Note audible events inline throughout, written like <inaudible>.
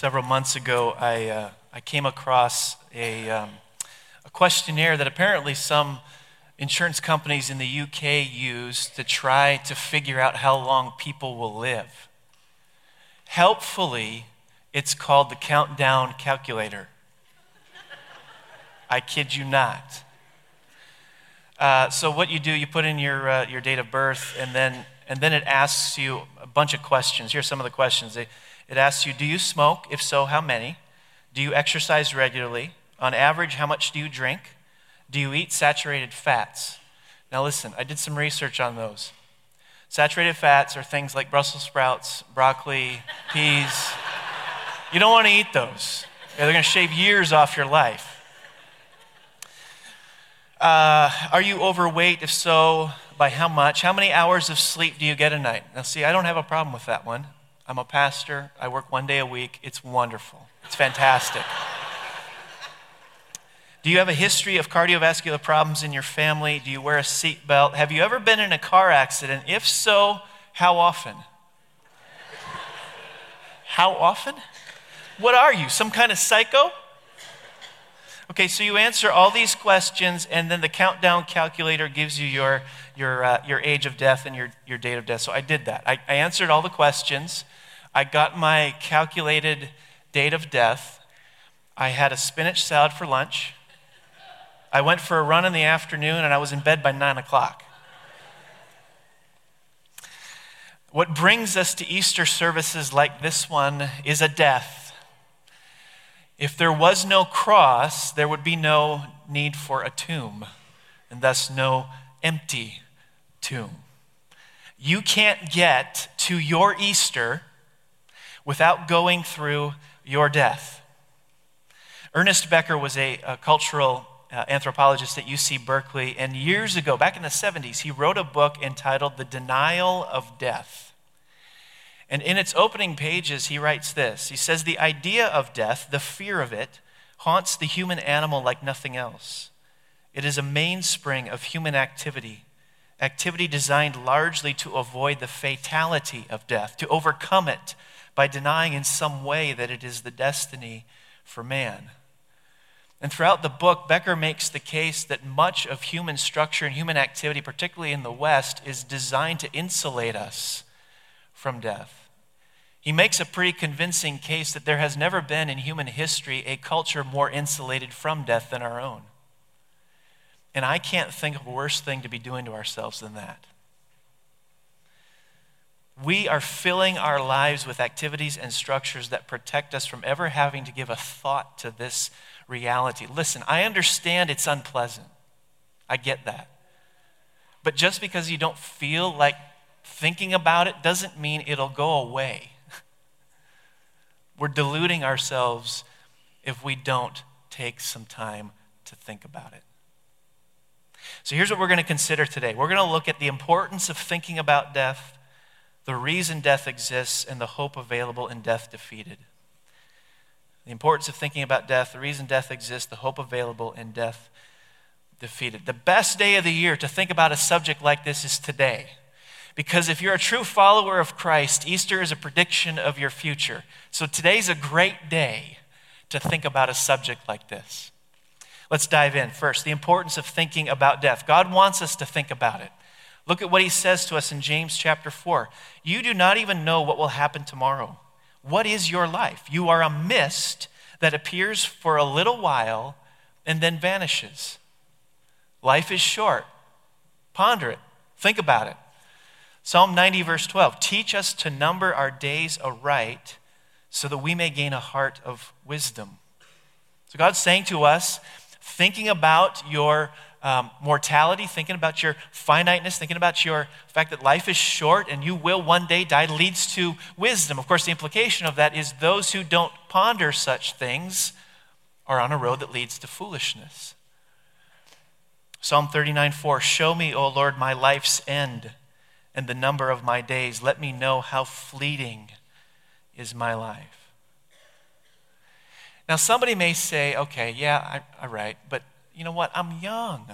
Several months ago, I, uh, I came across a, um, a questionnaire that apparently some insurance companies in the UK use to try to figure out how long people will live. Helpfully, it's called the countdown calculator. I kid you not. Uh, so what you do, you put in your, uh, your date of birth, and then, and then it asks you a bunch of questions. Here's some of the questions. It, it asks you, do you smoke? If so, how many? Do you exercise regularly? On average, how much do you drink? Do you eat saturated fats? Now listen, I did some research on those. Saturated fats are things like Brussels sprouts, broccoli, <laughs> peas. You don't want to eat those. They're going to shave years off your life. Uh, are you overweight? If so, by how much? How many hours of sleep do you get a night? Now, see, I don't have a problem with that one. I'm a pastor. I work one day a week. It's wonderful. It's fantastic. <laughs> do you have a history of cardiovascular problems in your family? Do you wear a seatbelt? Have you ever been in a car accident? If so, how often? <laughs> How often? What are you, some kind of psycho? Okay, so you answer all these questions, and then the countdown calculator gives you your, your, uh, your age of death and your, your date of death. So I did that. I, I answered all the questions. I got my calculated date of death. I had a spinach salad for lunch. I went for a run in the afternoon, and I was in bed by 9 o'clock. What brings us to Easter services like this one is a death if there was no cross, there would be no need for a tomb, and thus no empty tomb. You can't get to your Easter without going through your death. Ernest Becker was a, a cultural uh, anthropologist at UC Berkeley, and years ago, back in the 70s, he wrote a book entitled The Denial of Death. And in its opening pages, he writes this He says, The idea of death, the fear of it, haunts the human animal like nothing else. It is a mainspring of human activity, activity designed largely to avoid the fatality of death, to overcome it by denying in some way that it is the destiny for man. And throughout the book, Becker makes the case that much of human structure and human activity, particularly in the West, is designed to insulate us from death. He makes a pretty convincing case that there has never been in human history a culture more insulated from death than our own. And I can't think of a worse thing to be doing to ourselves than that. We are filling our lives with activities and structures that protect us from ever having to give a thought to this reality. Listen, I understand it's unpleasant. I get that. But just because you don't feel like thinking about it doesn't mean it'll go away. <laughs> We're deluding ourselves if we don't take some time to think about it. So here's what we're going to consider today. We're going to look at the importance of thinking about death, the reason death exists, and the hope available in death defeated. The importance of thinking about death, the reason death exists, the hope available in death defeated. The best day of the year to think about a subject like this is today. Because if you're a true follower of Christ, Easter is a prediction of your future. So today's a great day to think about a subject like this. Let's dive in. First, the importance of thinking about death. God wants us to think about it. Look at what he says to us in James chapter 4. You do not even know what will happen tomorrow. What is your life? You are a mist that appears for a little while and then vanishes. Life is short. Ponder it. Think about it. Psalm 90, verse 12 Teach us to number our days aright so that we may gain a heart of wisdom. So God's saying to us, thinking about your um, mortality, thinking about your finiteness, thinking about your fact that life is short and you will one day die leads to wisdom. Of course, the implication of that is those who don't ponder such things are on a road that leads to foolishness. Psalm 39 4 Show me, O Lord, my life's end and the number of my days. Let me know how fleeting is my life. Now, somebody may say, okay, yeah, I, all right, but you know what? I'm young.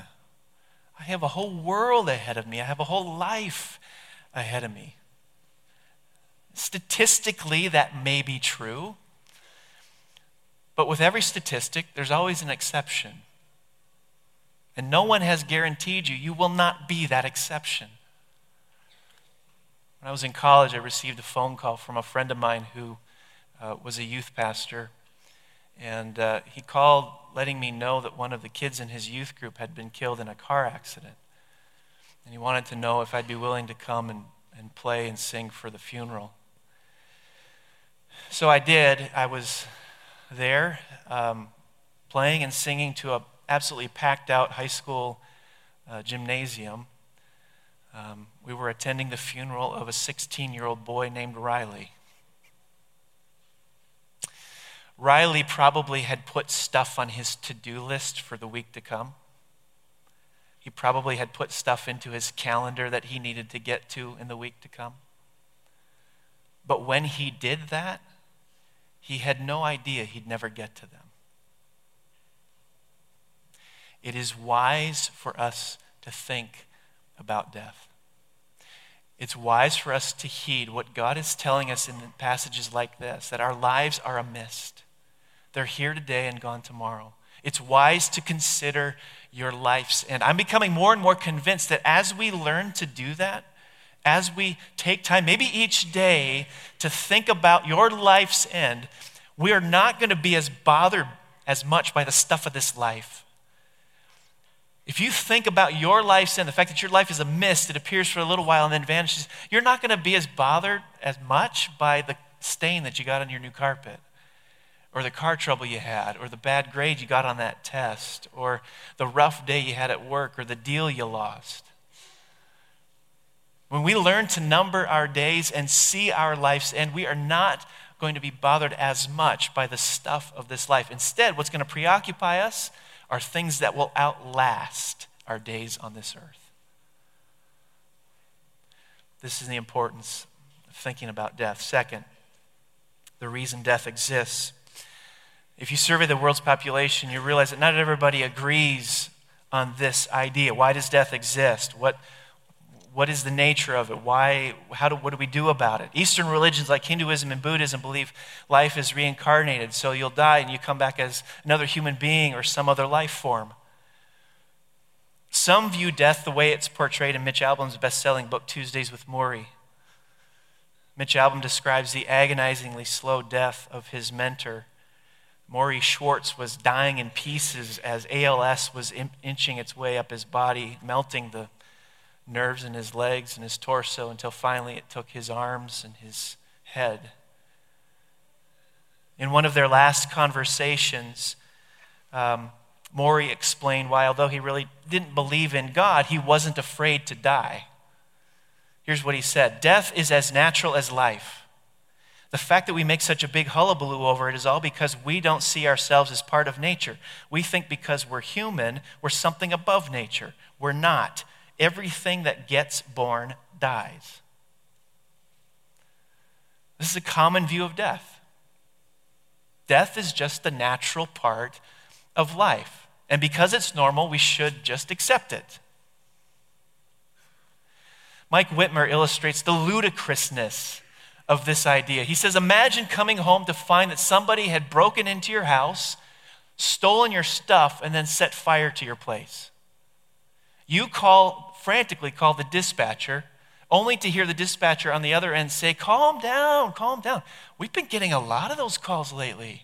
I have a whole world ahead of me, I have a whole life ahead of me. Statistically, that may be true. But with every statistic, there's always an exception. And no one has guaranteed you, you will not be that exception. When I was in college, I received a phone call from a friend of mine who uh, was a youth pastor. And uh, he called letting me know that one of the kids in his youth group had been killed in a car accident. And he wanted to know if I'd be willing to come and, and play and sing for the funeral. So I did. I was there um, playing and singing to a absolutely packed out high school uh, gymnasium. Um, we were attending the funeral of a 16 year old boy named Riley. Riley probably had put stuff on his to do list for the week to come. He probably had put stuff into his calendar that he needed to get to in the week to come. But when he did that, he had no idea he'd never get to them. It is wise for us to think about death. It's wise for us to heed what God is telling us in passages like this that our lives are a mist. They're here today and gone tomorrow. It's wise to consider your life's end. I'm becoming more and more convinced that as we learn to do that, as we take time, maybe each day, to think about your life's end, we are not going to be as bothered as much by the stuff of this life. If you think about your life's end, the fact that your life is a mist, it appears for a little while and then vanishes, you're not going to be as bothered as much by the stain that you got on your new carpet, or the car trouble you had, or the bad grade you got on that test, or the rough day you had at work, or the deal you lost. When we learn to number our days and see our life's end, we are not going to be bothered as much by the stuff of this life. Instead, what's going to preoccupy us are things that will outlast our days on this earth. This is the importance of thinking about death. Second, the reason death exists. If you survey the world's population, you realize that not everybody agrees on this idea. Why does death exist? What, what is the nature of it? Why, how do, what do we do about it? Eastern religions like Hinduism and Buddhism believe life is reincarnated, so you'll die and you come back as another human being or some other life form. Some view death the way it's portrayed in Mitch Albom's best selling book, Tuesdays with Morrie. Mitch Albom describes the agonizingly slow death of his mentor. Morrie Schwartz was dying in pieces as ALS was inching its way up his body, melting the nerves in his legs and his torso until finally it took his arms and his head. In one of their last conversations, um, Morrie explained why, although he really didn't believe in God, he wasn't afraid to die. Here's what he said Death is as natural as life. The fact that we make such a big hullabaloo over it is all because we don't see ourselves as part of nature. We think because we're human, we're something above nature. We're not everything that gets born dies. This is a common view of death. Death is just the natural part of life. And because it's normal, we should just accept it. Mike Wittmer illustrates the ludicrousness of this idea. He says, Imagine coming home to find that somebody had broken into your house, stolen your stuff, and then set fire to your place. You call, frantically call the dispatcher, only to hear the dispatcher on the other end say, Calm down, calm down. We've been getting a lot of those calls lately.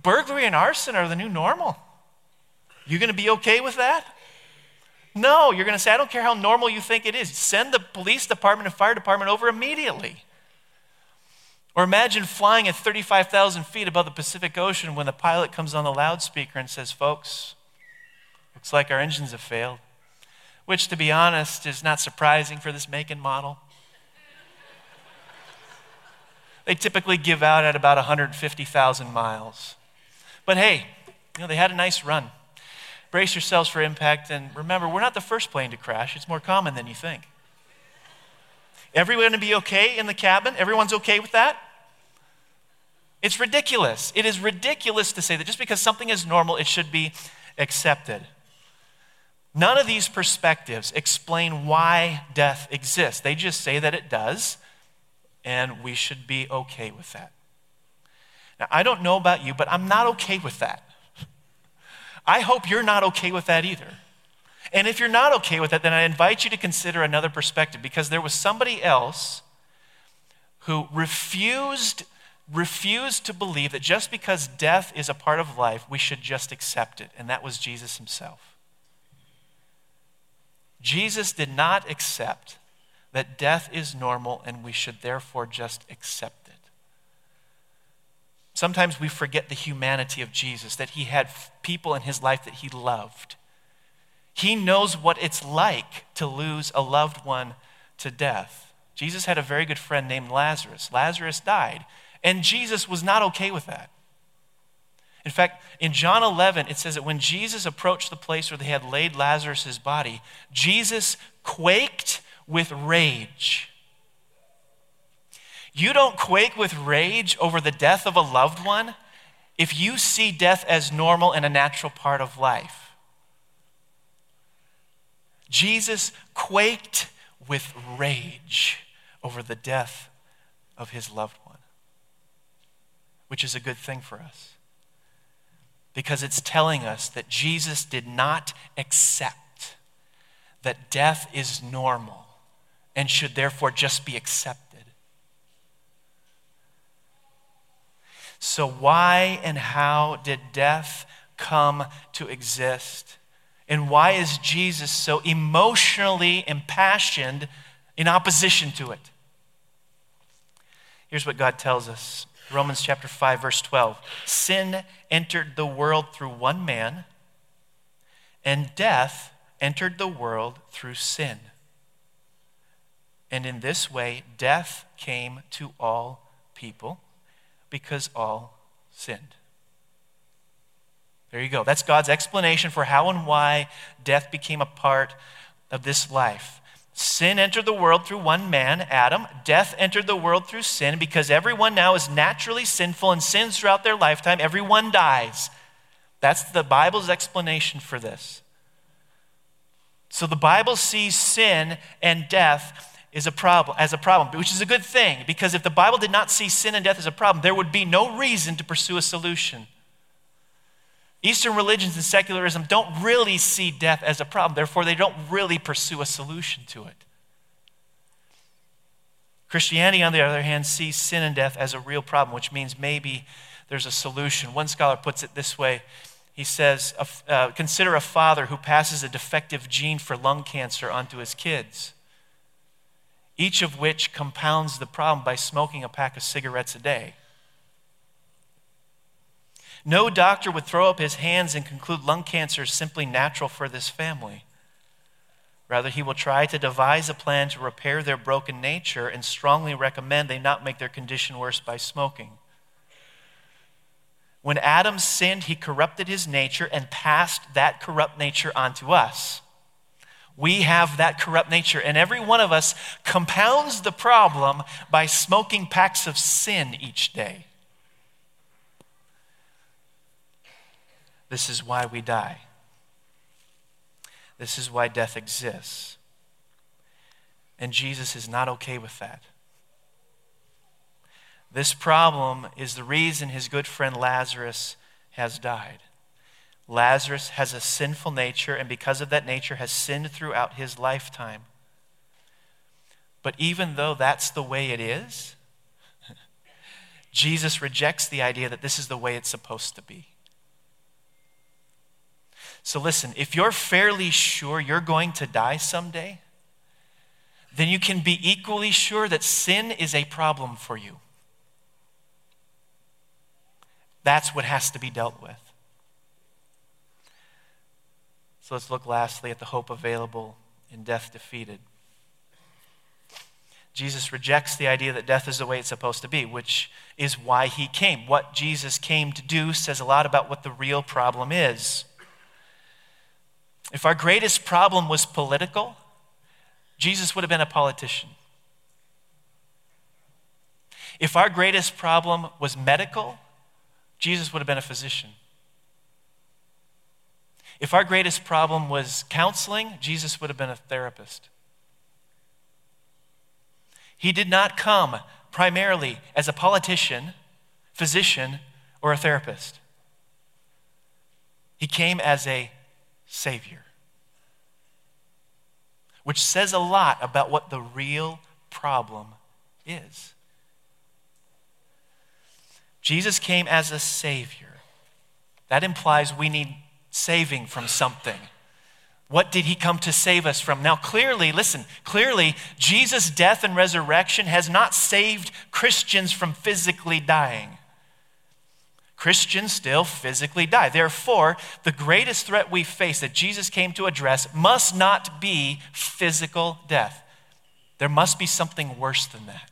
Burglary and arson are the new normal. You to be okay with that? No, you're going to say, I don't care how normal you think it is. Send the police department and fire department over immediately. Or imagine flying at 35,000 feet above the Pacific Ocean when the pilot comes on the loudspeaker and says, Folks, Looks like our engines have failed, which, to be honest, is not surprising for this make and model. <laughs> They typically give out at about 150,000 miles. But hey, you know, they had a nice run. Brace yourselves for impact, and remember, we're not the first plane to crash. It's more common than you think. Everyone going to be okay in the cabin? Everyone's okay with that? It's ridiculous. It is ridiculous to say that just because something is normal, it should be accepted. None of these perspectives explain why death exists. They just say that it does, and we should be okay with that. Now, I don't know about you, but I'm not okay with that. I hope you're not okay with that either. And if you're not okay with that, then I invite you to consider another perspective because there was somebody else who refused refused to believe that just because death is a part of life, we should just accept it, and that was Jesus himself. Jesus did not accept that death is normal and we should therefore just accept. Sometimes we forget the humanity of Jesus, that he had people in his life that he loved. He knows what it's like to lose a loved one to death. Jesus had a very good friend named Lazarus. Lazarus died, and Jesus was not okay with that. In fact, in John 11, it says that when Jesus approached the place where they had laid Lazarus' body, Jesus quaked with rage. You don't quake with rage over the death of a loved one if you see death as normal and a natural part of life. Jesus quaked with rage over the death of his loved one, which is a good thing for us because it's telling us that Jesus did not accept that death is normal and should therefore just be accepted. So, why and how did death come to exist? And why is Jesus so emotionally impassioned in opposition to it? Here's what God tells us Romans chapter 5, verse 12. Sin entered the world through one man, and death entered the world through sin. And in this way, death came to all people because all sinned. There you go. That's God's explanation for how and why death became a part of this life. Sin entered the world through one man, Adam. Death entered the world through sin because everyone now is naturally sinful and sins throughout their lifetime. Everyone dies. That's the Bible's explanation for this. So the Bible sees sin and death is a problem as a problem, which is a good thing because if the Bible did not see sin and death as a problem, there would be no reason to pursue a solution. Eastern religions and secularism don't really see death as a problem, therefore, they don't really pursue a solution to it. Christianity, on the other hand, sees sin and death as a real problem, which means maybe there's a solution. One scholar puts it this way he says, uh, Consider a father who passes a defective gene for lung cancer onto his kids, each of which compounds the problem by smoking a pack of cigarettes a day. No doctor would throw up his hands and conclude lung cancer is simply natural for this family. Rather, he will try to devise a plan to repair their broken nature and strongly recommend they not make their condition worse by smoking. When Adam sinned, he corrupted his nature and passed that corrupt nature onto us. We have that corrupt nature, and every one of us compounds the problem by smoking packs of sin each day. This is why we die. This is why death exists. And Jesus is not okay with that. This problem is the reason his good friend Lazarus has died. Lazarus has a sinful nature, and because of that nature, has sinned throughout his lifetime. But even though that's the way it is, Jesus rejects the idea that this is the way it's supposed to be. So listen, if you're fairly sure you're going to die someday, then you can be equally sure that sin is a problem for you. That's what has to be dealt with. So let's look lastly at the hope available in death defeated. Jesus rejects the idea that death is the way it's supposed to be, which is why he came. What Jesus came to do says a lot about what the real problem is. If our greatest problem was political, Jesus would have been a politician. If our greatest problem was medical, Jesus would have been a physician. If our greatest problem was counseling, Jesus would have been a therapist. He did not come primarily as a politician physician, or a therapist. He came as a Savior, which says a lot about what the real problem is. Jesus came as a Savior. That implies we need saving from something. What did he come to save us from? Now, clearly, listen, clearly, Jesus' death and resurrection has not saved Christians from physically dying. Christians still physically die. Therefore, the greatest threat we face that Jesus came to address must not be physical death. There must be something worse than that.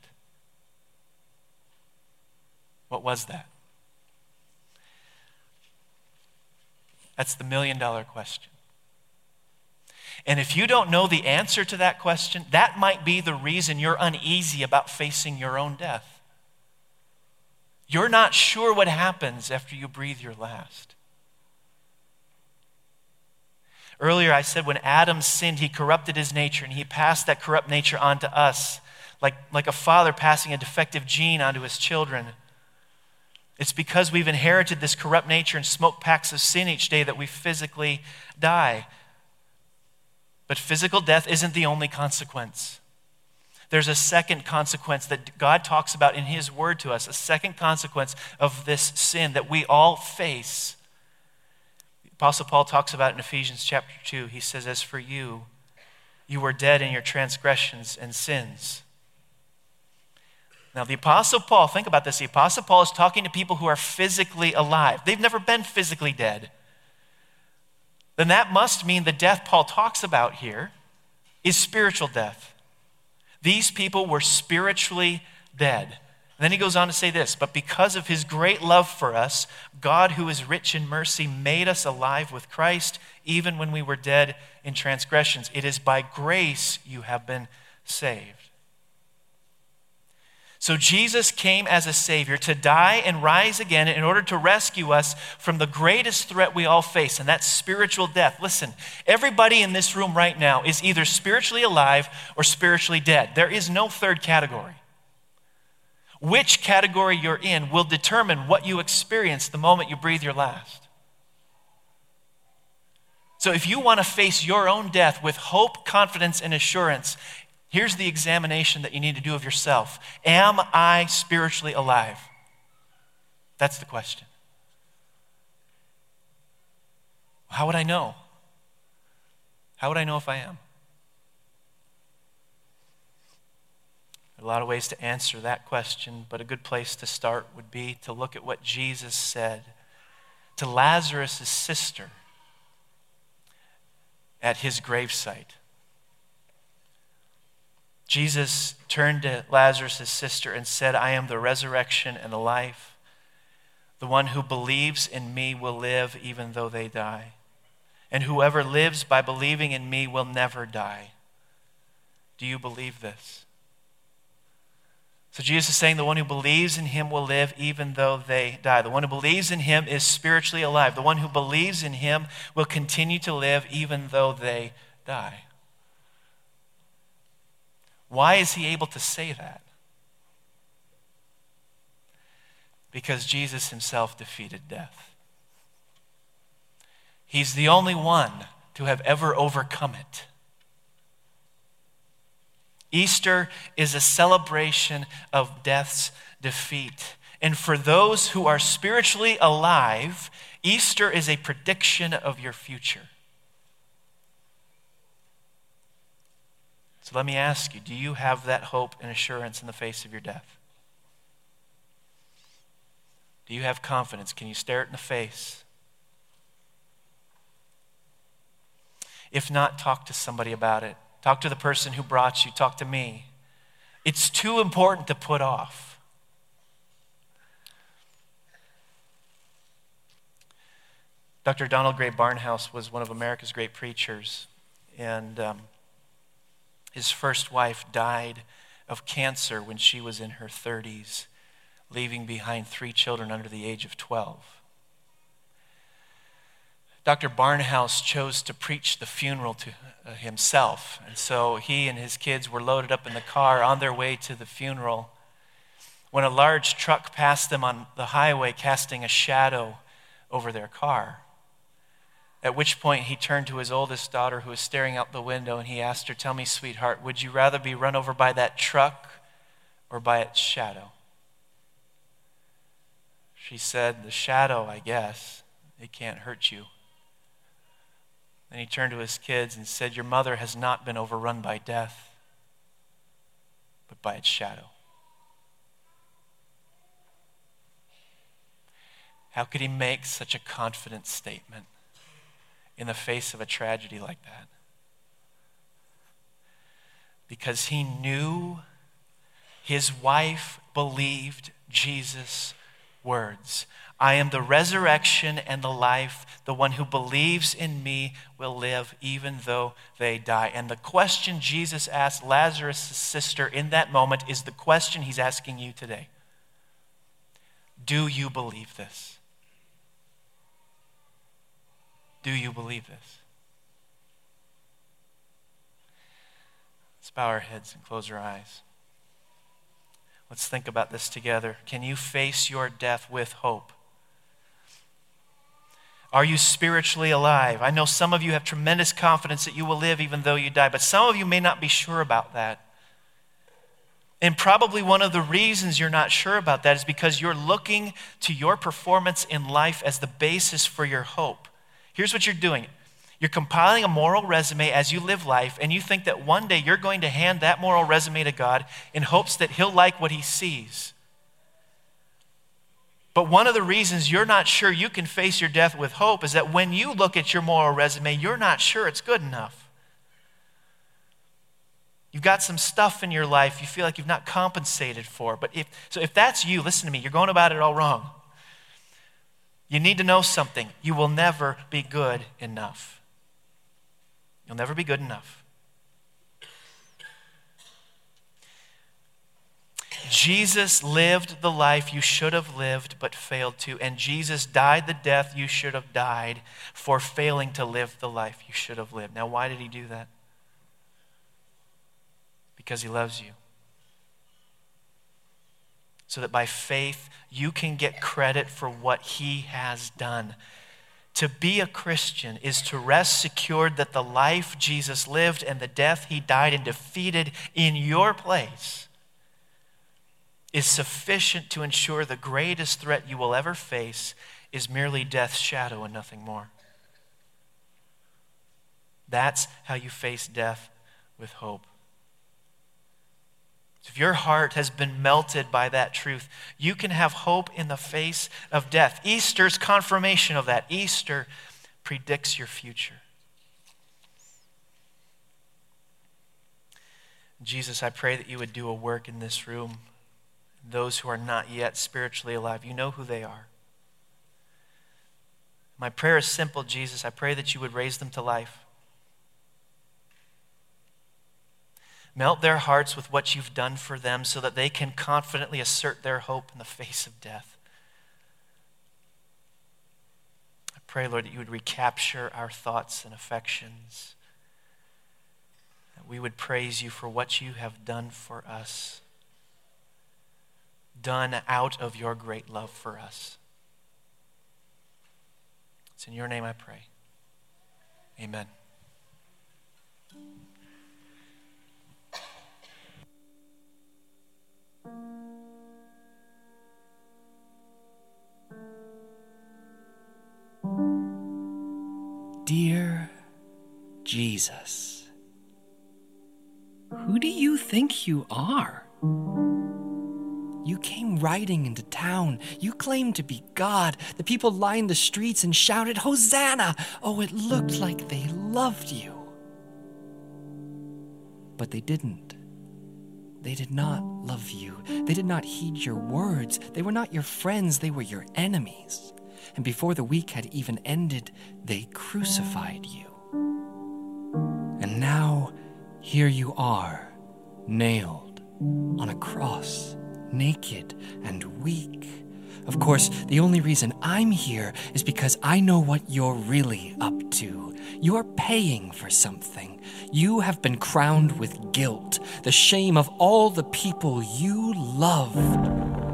What was that? That's the million dollar question. And if you don't know the answer to that question, that might be the reason you're uneasy about facing your own death. You're not sure what happens after you breathe your last. Earlier, I said when Adam sinned, he corrupted his nature and he passed that corrupt nature on to us, like, like a father passing a defective gene onto his children. It's because we've inherited this corrupt nature and smoke packs of sin each day that we physically die. But physical death isn't the only consequence. There's a second consequence that God talks about in His Word to us, a second consequence of this sin that we all face. The Apostle Paul talks about in Ephesians chapter 2. He says, As for you, you were dead in your transgressions and sins. Now, the Apostle Paul, think about this. The Apostle Paul is talking to people who are physically alive. They've never been physically dead then that must mean the death Paul talks about here is spiritual death. These people were spiritually dead. And then he goes on to say this But because of his great love for us, God, who is rich in mercy, made us alive with Christ, even when we were dead in transgressions. It is by grace you have been saved. So Jesus came as a Savior to die and rise again in order to rescue us from the greatest threat we all face, and that's spiritual death. Listen, everybody in this room right now is either spiritually alive or spiritually dead. There is no third category. Which category you're in will determine what you experience the moment you breathe your last. So, if you want to face your own death with hope, confidence, and assurance, Here's the examination that you need to do of yourself Am I spiritually alive? That's the question. How would I know? How would I know if I am? There are a lot of ways to answer that question, but a good place to start would be to look at what Jesus said to Lazarus' sister at his gravesite. Jesus turned to Lazarus' his sister and said, I am the resurrection and the life. The one who believes in me will live even though they die. And whoever lives by believing in me will never die. Do you believe this? So Jesus is saying the one who believes in him will live even though they die. The one who believes in him is spiritually alive. The one who believes in him will continue to live even though they die. Why is he able to say that? Because Jesus himself defeated death. He's the only one to have ever overcome it. Easter is a celebration of death's defeat. And for those who are spiritually alive, Easter is a prediction of your future. So let me ask you do you have that hope and assurance in the face of your death? Do you have confidence? Can you stare it in the face? If not, talk to somebody about it. Talk to the person who brought you. Talk to me. It's too important to put off. Dr. Donald Grey Barnhouse was one of America's great preachers. And um, his first wife died of cancer when she was in her 30s, leaving behind three children under the age of 12. Dr. Barnhouse chose to preach the funeral to uh, himself, and so he and his kids were loaded up in the car on their way to the funeral when a large truck passed them on the highway, casting a shadow over their car. At which point he turned to his oldest daughter, who was staring out the window, and he asked her, Tell me, sweetheart, would you rather be run over by that truck or by its shadow? She said, The shadow, I guess. It can't hurt you. Then he turned to his kids and said, Your mother has not been overrun by death, but by its shadow. How could he make such a confident statement in the face of a tragedy like that? Because he knew his wife believed Jesus' words. I am the resurrection and the life. The one who believes in me will live even though they die. And the question Jesus asked Lazarus' sister in that moment is the question he's asking you today Do you believe this? Do you believe this? Let's bow our heads and close our eyes. Let's think about this together. Can you face your death with hope? Are you spiritually alive? I know some of you have tremendous confidence that you will live even though you die, but some of you may not be sure about that. And probably one of the reasons you're not sure about that is because you're looking to your performance in life as the basis for your hope. Here's what you're doing you're compiling a moral resume as you live life, and you think that one day you're going to hand that moral resume to God in hopes that He'll like what He sees. But one of the reasons you're not sure you can face your death with hope is that when you look at your moral resume, you're not sure it's good enough. You've got some stuff in your life you feel like you've not compensated for. But if, so if that's you, listen to me, you're going about it all wrong. You need to know something. You will never be good enough. You'll never be good enough. Jesus lived the life you should have lived but failed to, and Jesus died the death you should have died for failing to live the life you should have lived. Now, why did he do that? Because he loves you so that by faith you can get credit for what he has done. To be a Christian is to rest secured that the life Jesus lived and the death he died and defeated in your place is sufficient to ensure the greatest threat you will ever face is merely death's shadow and nothing more. That's how you face death with hope. If your heart has been melted by that truth, you can have hope in the face of death. Easter's confirmation of that. Easter predicts your future. Jesus, I pray that you would do a work in this room. Those who are not yet spiritually alive, you know who they are. My prayer is simple, Jesus. I pray that you would raise them to life. Melt their hearts with what you've done for them so that they can confidently assert their hope in the face of death. I pray, Lord, that you would recapture our thoughts and affections. That we would praise you for what you have done for us, done out of your great love for us. It's in your name I pray. Amen. Dear Jesus, who do you think you are? You came riding into town. You claimed to be God. The people lined the streets and shouted, Hosanna! Oh, it looked like they loved you. But they didn't. They did not love you. They did not heed your words. They were not your friends, they were your enemies. And before the week had even ended, they crucified you. And now, here you are, nailed on a cross, naked and weak, Of course, the only reason I'm here is because I know what you're really up to. You're paying for something. You have been crowned with guilt, the shame of all the people you loved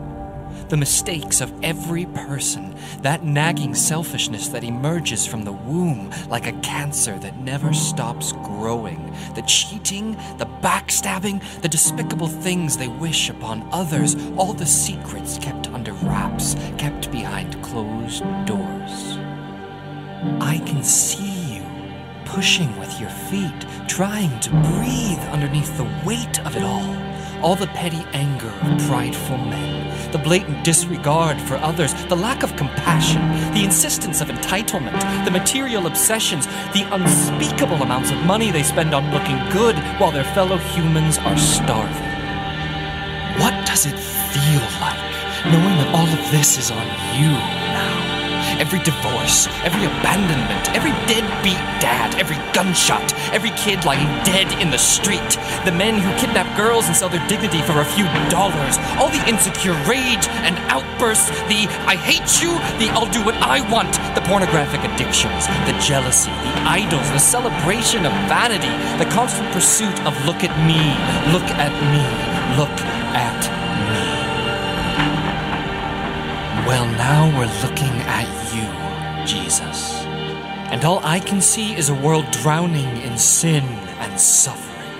the mistakes of every person, that nagging selfishness that emerges from the womb like a cancer that never stops growing, the cheating, the backstabbing, the despicable things they wish upon others, all the secrets kept under wraps, kept behind closed doors. I can see you pushing with your feet, trying to breathe underneath the weight of it all all the petty anger of prideful men, the blatant disregard for others, the lack of compassion, the insistence of entitlement, the material obsessions, the unspeakable amounts of money they spend on looking good while their fellow humans are starving. What does it feel like knowing that all of this is on you? Every divorce, every abandonment, every deadbeat dad, every gunshot, every kid lying dead in the street, the men who kidnap girls and sell their dignity for a few dollars, all the insecure rage and outbursts, the I hate you, the I'll do what I want, the pornographic addictions, the jealousy, the idols, the celebration of vanity, the constant pursuit of look at me, look at me, look at me. Well, now we're looking at you. And all I can see is a world drowning in sin and suffering.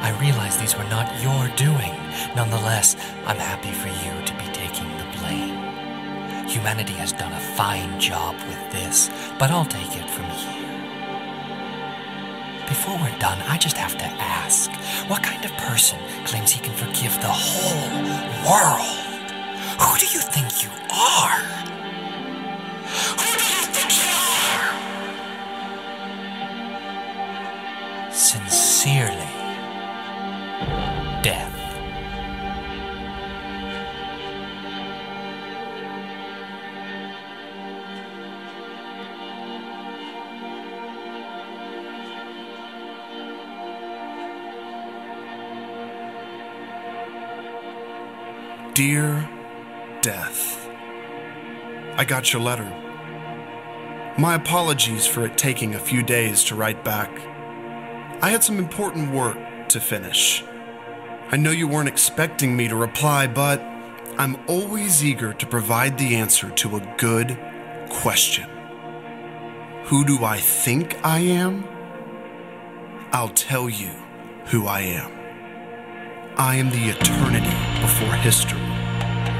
I realize these were not your doing. Nonetheless, I'm happy for you to be taking the blame. Humanity has done a fine job with this, but I'll take it from here. Before we're done, I just have to ask what kind of person claims he can forgive the whole world? Who do you think you are? Sincerely, Death. Dear Death, I got your letter. My apologies for it taking a few days to write back. I had some important work to finish. I know you weren't expecting me to reply, but I'm always eager to provide the answer to a good question. Who do I think I am? I'll tell you who I am. I am the eternity before history.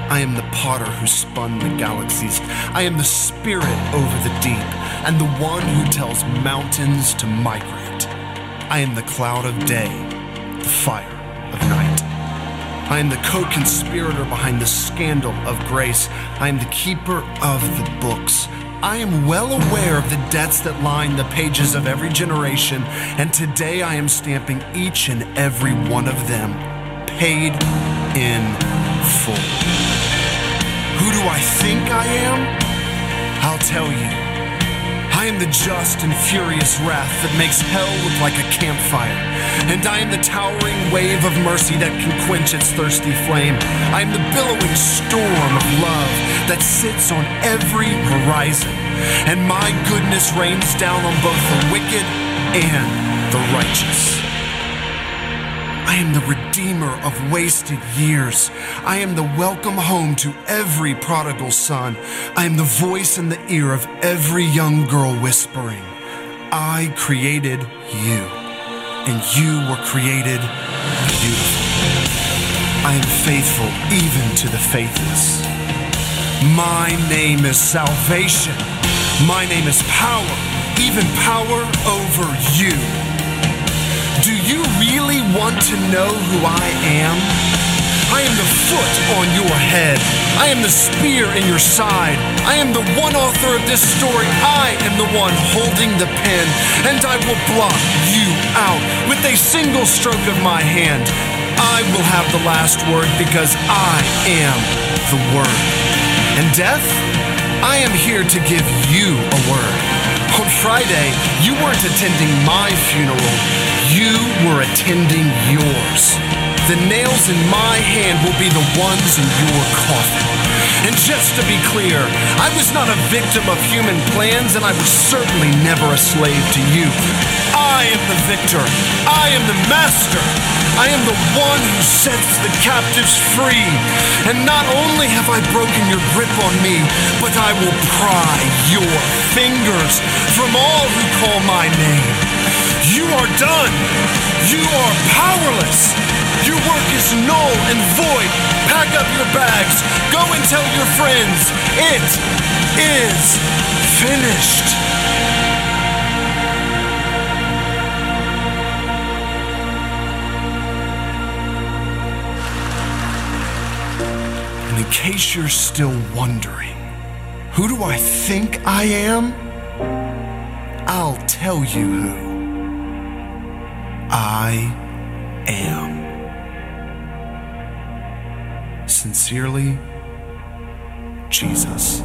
I am the potter who spun the galaxies. I am the spirit over the deep, and the one who tells mountains to migrate. I am the cloud of day, the fire of night. I am the co conspirator behind the scandal of grace. I am the keeper of the books. I am well aware of the debts that line the pages of every generation, and today I am stamping each and every one of them paid in full. Who do I think I am? I'll tell you. I am the just and furious wrath that makes hell look like a campfire. And I am the towering wave of mercy that can quench its thirsty flame. I am the billowing storm of love that sits on every horizon. And my goodness rains down on both the wicked and the righteous. I am the redeemer of wasted years. I am the welcome home to every prodigal son. I am the voice in the ear of every young girl whispering, I created you, and you were created beautiful. I am faithful even to the faithless. My name is salvation. My name is power, even power over you. Do you really want to know who I am? I am the foot on your head. I am the spear in your side. I am the one author of this story. I am the one holding the pen, and I will blot you out with a single stroke of my hand. I will have the last word because I am the Word. And death, I am here to give you a word. On Friday, you weren't attending my funeral, you were attending yours. The nails in my hand will be the ones in your coffin. Just to be clear, I was not a victim of human plans, and I was certainly never a slave to you. I am the victor. I am the master. I am the one who sets the captives free. And not only have I broken your grip on me, but I will pry your fingers from all who call my name. You are done. You are powerless. Your work is null and void. Pack up your bags. Go and tell your friends. It is finished. And in case you're still wondering, who do I think I am? I'll tell you who. I am. Sincerely, Jesus.